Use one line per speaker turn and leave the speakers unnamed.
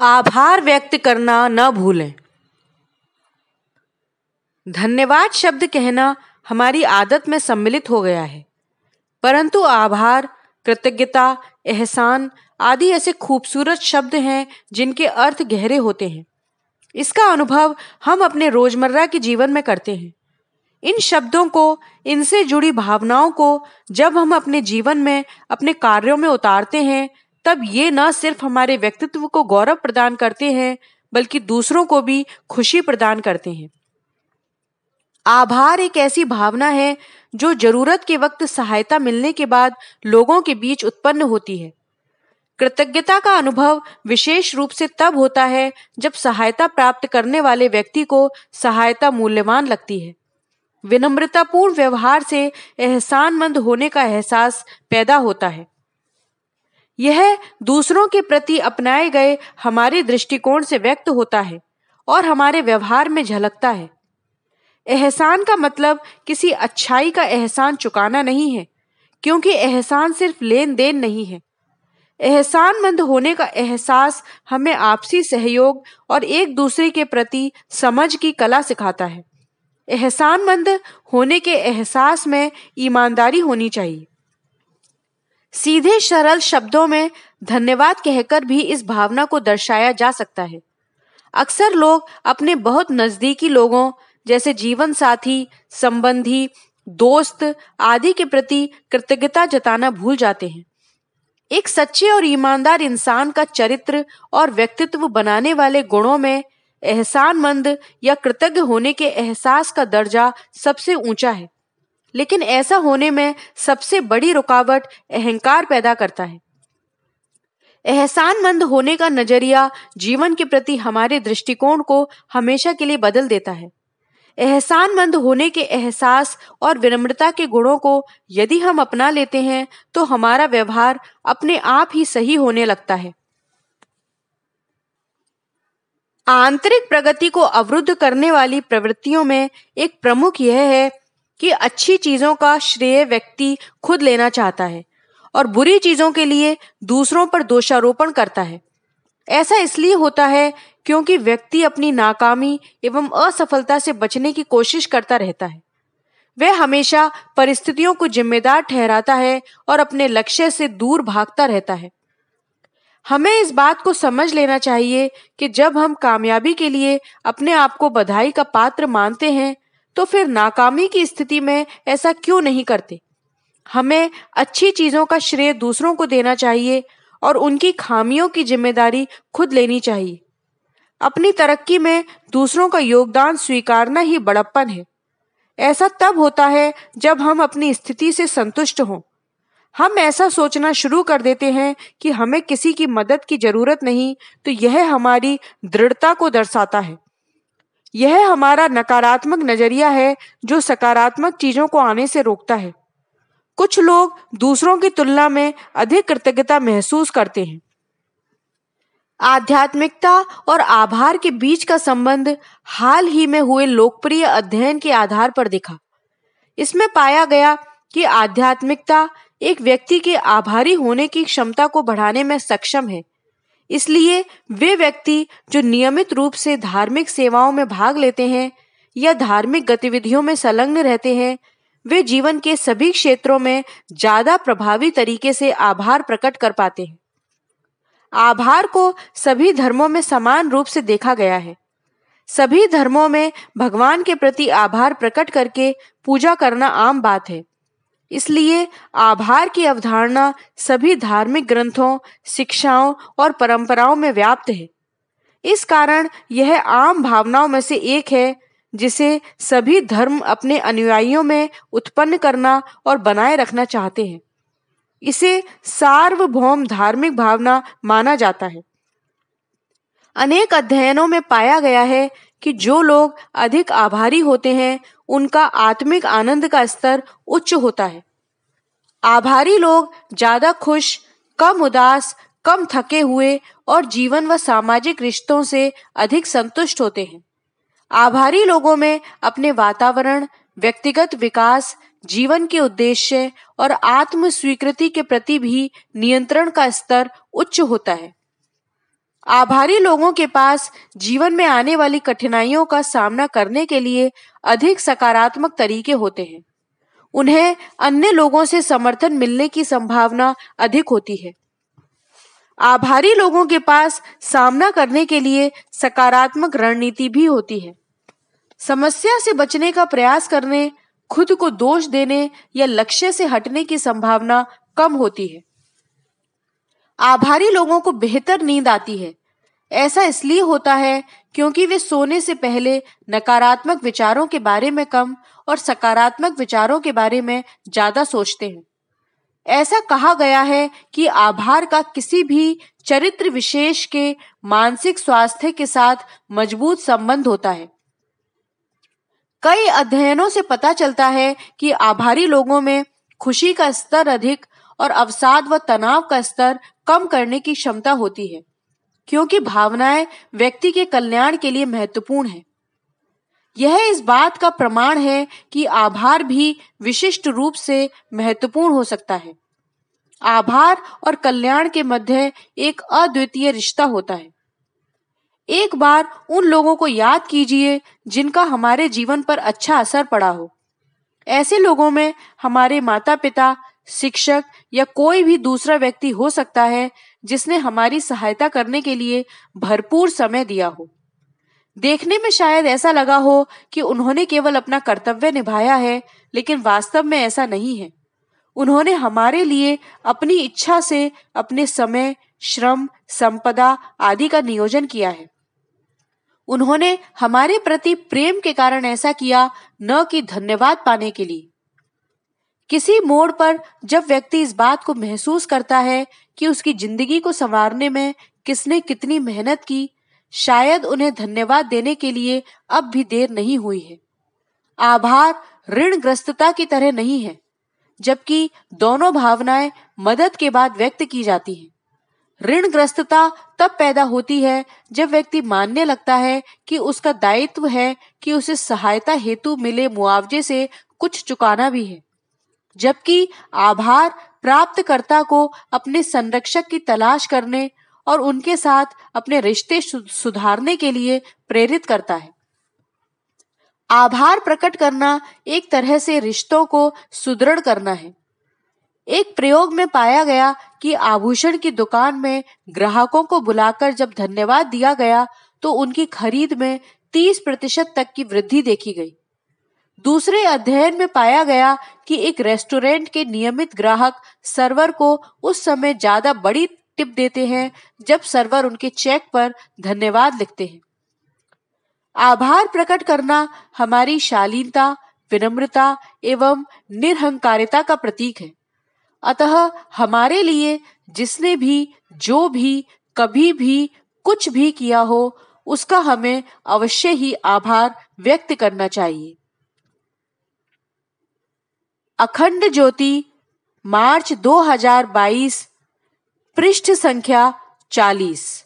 आभार व्यक्त करना न भूलें। धन्यवाद शब्द कहना हमारी आदत में सम्मिलित हो गया है। परंतु आभार, कृतज्ञता, एहसान आदि ऐसे खूबसूरत शब्द हैं जिनके अर्थ गहरे होते हैं। इसका अनुभव हम अपने रोज़मर्रा के जीवन में करते हैं। इन शब्दों को, इनसे जुड़ी भावनाओं को जब हम अपने जीवन में, अपने कार्यों में उतारते हैं तब ये न सिर्फ़ हमारे व्यक्तित्व को गौरव प्रदान करते हैं, बल्कि दूसरों को भी खुशी प्रदान करते हैं। आभार एक ऐसी भावना है जो ज़रूरत के वक्त सहायता मिलने के बाद लोगों के बीच उत्पन्न होती है। कृतज्ञता का अनुभव विशेष रूप से तब होता है जब सहायता प्राप्त करने वाले व्यक्ति को सहायता मूल्यवान लगती है। विनम्रतापूर्ण व्यवहार से एहसानमंद होने का एहसास पैदा होता है। यह दूसरों के प्रति अपनाए गए हमारे दृष्टिकोण से व्यक्त होता है और हमारे व्यवहार में झलकता है। एहसान का मतलब किसी अच्छाई का एहसान चुकाना नहीं है, क्योंकि एहसान सिर्फ़ लेन देन नहीं है। एहसानमंद होने का एहसास हमें आपसी सहयोग और एक दूसरे के प्रति समझ की कला सिखाता है। एहसानमंद होने के एहसास में ईमानदारी होनी चाहिए। सीधे सरल शब्दों में धन्यवाद कहकर भी इस भावना को दर्शाया जा सकता है। अक्सर लोग अपने बहुत नजदीकी लोगों, जैसे जीवन साथी, संबंधी, दोस्त आदि के प्रति कृतज्ञता जताना भूल जाते हैं। एक सच्चे और ईमानदार इंसान का चरित्र और व्यक्तित्व बनाने वाले गुणों में एहसानमंद या कृतज्ञ होने के एहसास का दर्जा सबसे ऊँचा है। लेकिन ऐसा होने में सबसे बड़ी रुकावट अहंकार पैदा करता है। एहसानमंद होने का नज़रिया जीवन के प्रति हमारे दृष्टिकोण को हमेशा के लिए बदल देता है। एहसानमंद होने के एहसास और विनम्रता के गुणों को यदि हम अपना लेते हैं तो हमारा व्यवहार अपने आप ही सही होने लगता है। आंतरिक प्रगति को अवरुद्ध करने वाली प्रवृत्तियों में एक प्रमुख यह है कि अच्छी चीज़ों का श्रेय व्यक्ति खुद लेना चाहता है और बुरी चीज़ों के लिए दूसरों पर दोषारोपण करता है। ऐसा इसलिए होता है क्योंकि व्यक्ति अपनी नाकामी एवं असफलता से बचने की कोशिश करता रहता है। वह हमेशा परिस्थितियों को जिम्मेदार ठहराता है और अपने लक्ष्य से दूर भागता रहता है। हमें इस बात को समझ लेना चाहिए कि जब हम कामयाबी के लिए अपने आप को बधाई का पात्र मानते हैं तो फिर नाकामी की स्थिति में ऐसा क्यों नहीं करते? हमें अच्छी चीज़ों का श्रेय दूसरों को देना चाहिए और उनकी खामियों की ज़िम्मेदारी खुद लेनी चाहिए। अपनी तरक्की में दूसरों का योगदान स्वीकारना ही बड़प्पन है। ऐसा तब होता है जब हम अपनी स्थिति से संतुष्ट हों। हम ऐसा सोचना शुरू कर देते हैं कि हमें किसी की मदद की ज़रूरत नहीं तो यह हमारी दृढ़ता को दर्शाता है। यह हमारा नकारात्मक नज़रिया है, जो सकारात्मक चीज़ों को आने से रोकता है। कुछ लोग दूसरों की तुलना में अधिक कृतज्ञता महसूस करते हैं। आध्यात्मिकता और आभार के बीच का संबंध हाल ही में हुए लोकप्रिय अध्ययन के आधार पर दिखा। इसमें पाया गया कि आध्यात्मिकता एक व्यक्ति के आभारी होने की क्षमता को बढ़ाने में सक्षम है। इसलिए वे व्यक्ति जो नियमित रूप से धार्मिक सेवाओं में भाग लेते हैं या धार्मिक गतिविधियों में संलग्न रहते हैं, वे जीवन के सभी क्षेत्रों में ज़्यादा प्रभावी तरीके से आभार प्रकट कर पाते हैं। आभार को सभी धर्मों में समान रूप से देखा गया है। सभी धर्मों में भगवान के प्रति आभार प्रकट करके पूजा करना आम बात है। इसलिए आभार की अवधारणा सभी धार्मिक ग्रंथों, शिक्षाओं और परंपराओं में व्याप्त है। इस कारण यह आम भावनाओं में से एक है, जिसे सभी धर्म अपने अनुयायियों में उत्पन्न करना और बनाए रखना चाहते हैं। इसे सार्वभौम धार्मिक भावना माना जाता है। अनेक अध्ययनों में पाया गया है कि जो लोग अधिक आभारी होते हैं, उनका आत्मिक आनंद का स्तर उच्च होता है। आभारी लोग ज़्यादा खुश, कम उदास, कम थके हुए और जीवन व सामाजिक रिश्तों से अधिक संतुष्ट होते हैं। आभारी लोगों में अपने वातावरण, व्यक्तिगत विकास, जीवन के उद्देश्य और आत्म स्वीकृति के प्रति भी नियंत्रण का स्तर उच्च होता है। आभारी लोगों के पास जीवन में आने वाली कठिनाइयों का सामना करने के लिए अधिक सकारात्मक तरीके होते हैं। उन्हें अन्य लोगों से समर्थन मिलने की संभावना अधिक होती है। आभारी लोगों के पास सामना करने के लिए सकारात्मक रणनीति भी होती है। समस्या से बचने का प्रयास करने, खुद को दोष देने या लक्ष्य से हटने की संभावना कम होती है। आभारी लोगों को बेहतर नींद आती है। ऐसा इसलिए होता है क्योंकि वे सोने से पहले नकारात्मक विचारों के बारे में कम और सकारात्मक विचारों के बारे में ज़्यादा सोचते हैं। ऐसा कहा गया है कि आभार का किसी भी चरित्र विशेष के मानसिक स्वास्थ्य के साथ मज़बूत संबंध होता है। कई अध्ययनों से पता चलता है कि आभारी लोगों में खुशी का स्तर अधिक और अवसाद व तनाव का स्तर कम करने की क्षमता होती है, क्योंकि भावनाएँ व्यक्ति के कल्याण के लिए महत्वपूर्ण है। यह इस बात का प्रमाण है कि आभार भी विशिष्ट रूप से महत्वपूर्ण हो सकता है। आभार और कल्याण के मध्य एक अद्वितीय रिश्ता होता है। एक बार उन लोगों को याद कीजिए जिनका हमारे जीवन पर अच्छा असर पड़ा हो। ऐसे लोगों में हमारे माता पिता शिक्षक या कोई भी दूसरा व्यक्ति हो सकता है जिसने हमारी सहायता करने के लिए भरपूर समय दिया हो। देखने में शायद ऐसा लगा हो कि उन्होंने केवल अपना कर्तव्य निभाया है, लेकिन वास्तव में ऐसा नहीं है। उन्होंने हमारे लिए अपनी इच्छा से अपने समय, श्रम, संपदा आदि का नियोजन किया है। उन्होंने हमारे प्रति प्रेम के कारण ऐसा किया न कि धन्यवाद पाने के लिए। किसी मोड़ पर जब व्यक्ति इस बात को महसूस करता है कि उसकी ज़िंदगी को संवारने में किसने कितनी मेहनत की, शायद उन्हें धन्यवाद देने के लिए अब भी देर नहीं हुई है। आभार ऋणग्रस्तता की तरह नहीं है, जबकि दोनों भावनाएँ मदद के बाद व्यक्त की जाती हैं। ऋणग्रस्तता तब पैदा होती है जब व्यक्ति मानने लगता है कि उसका दायित्व है कि उसे सहायता हेतु मिले मुआवजे से कुछ चुकाना भी है। जबकि आभार प्राप्तकर्ता को अपने संरक्षक की तलाश करने और उनके साथ अपने रिश्ते सुधारने के लिए प्रेरित करता है। आभार प्रकट करना एक तरह से रिश्तों को सुदृढ़ करना है। एक प्रयोग में पाया गया कि आभूषण की दुकान में ग्राहकों को बुलाकर जब धन्यवाद दिया गया तो उनकी खरीद में 30 प्रतिशत तक की वृद्धि देखी गई। दूसरे अध्ययन में पाया गया कि एक रेस्टोरेंट के नियमित ग्राहक सर्वर को उस समय ज़्यादा बड़ी टिप देते हैं जब सर्वर उनके चेक पर धन्यवाद लिखते हैं। आभार प्रकट करना हमारी शालीनता, विनम्रता एवं निरहंकारिता का प्रतीक है। अतः हमारे लिए जिसने भी, जो भी, कभी भी, कुछ भी किया हो, उसका हमें अवश्य ही आभार व्यक्त करना चाहिए। अखंड ज्योति मार्च 2022 पृष्ठ संख्या 40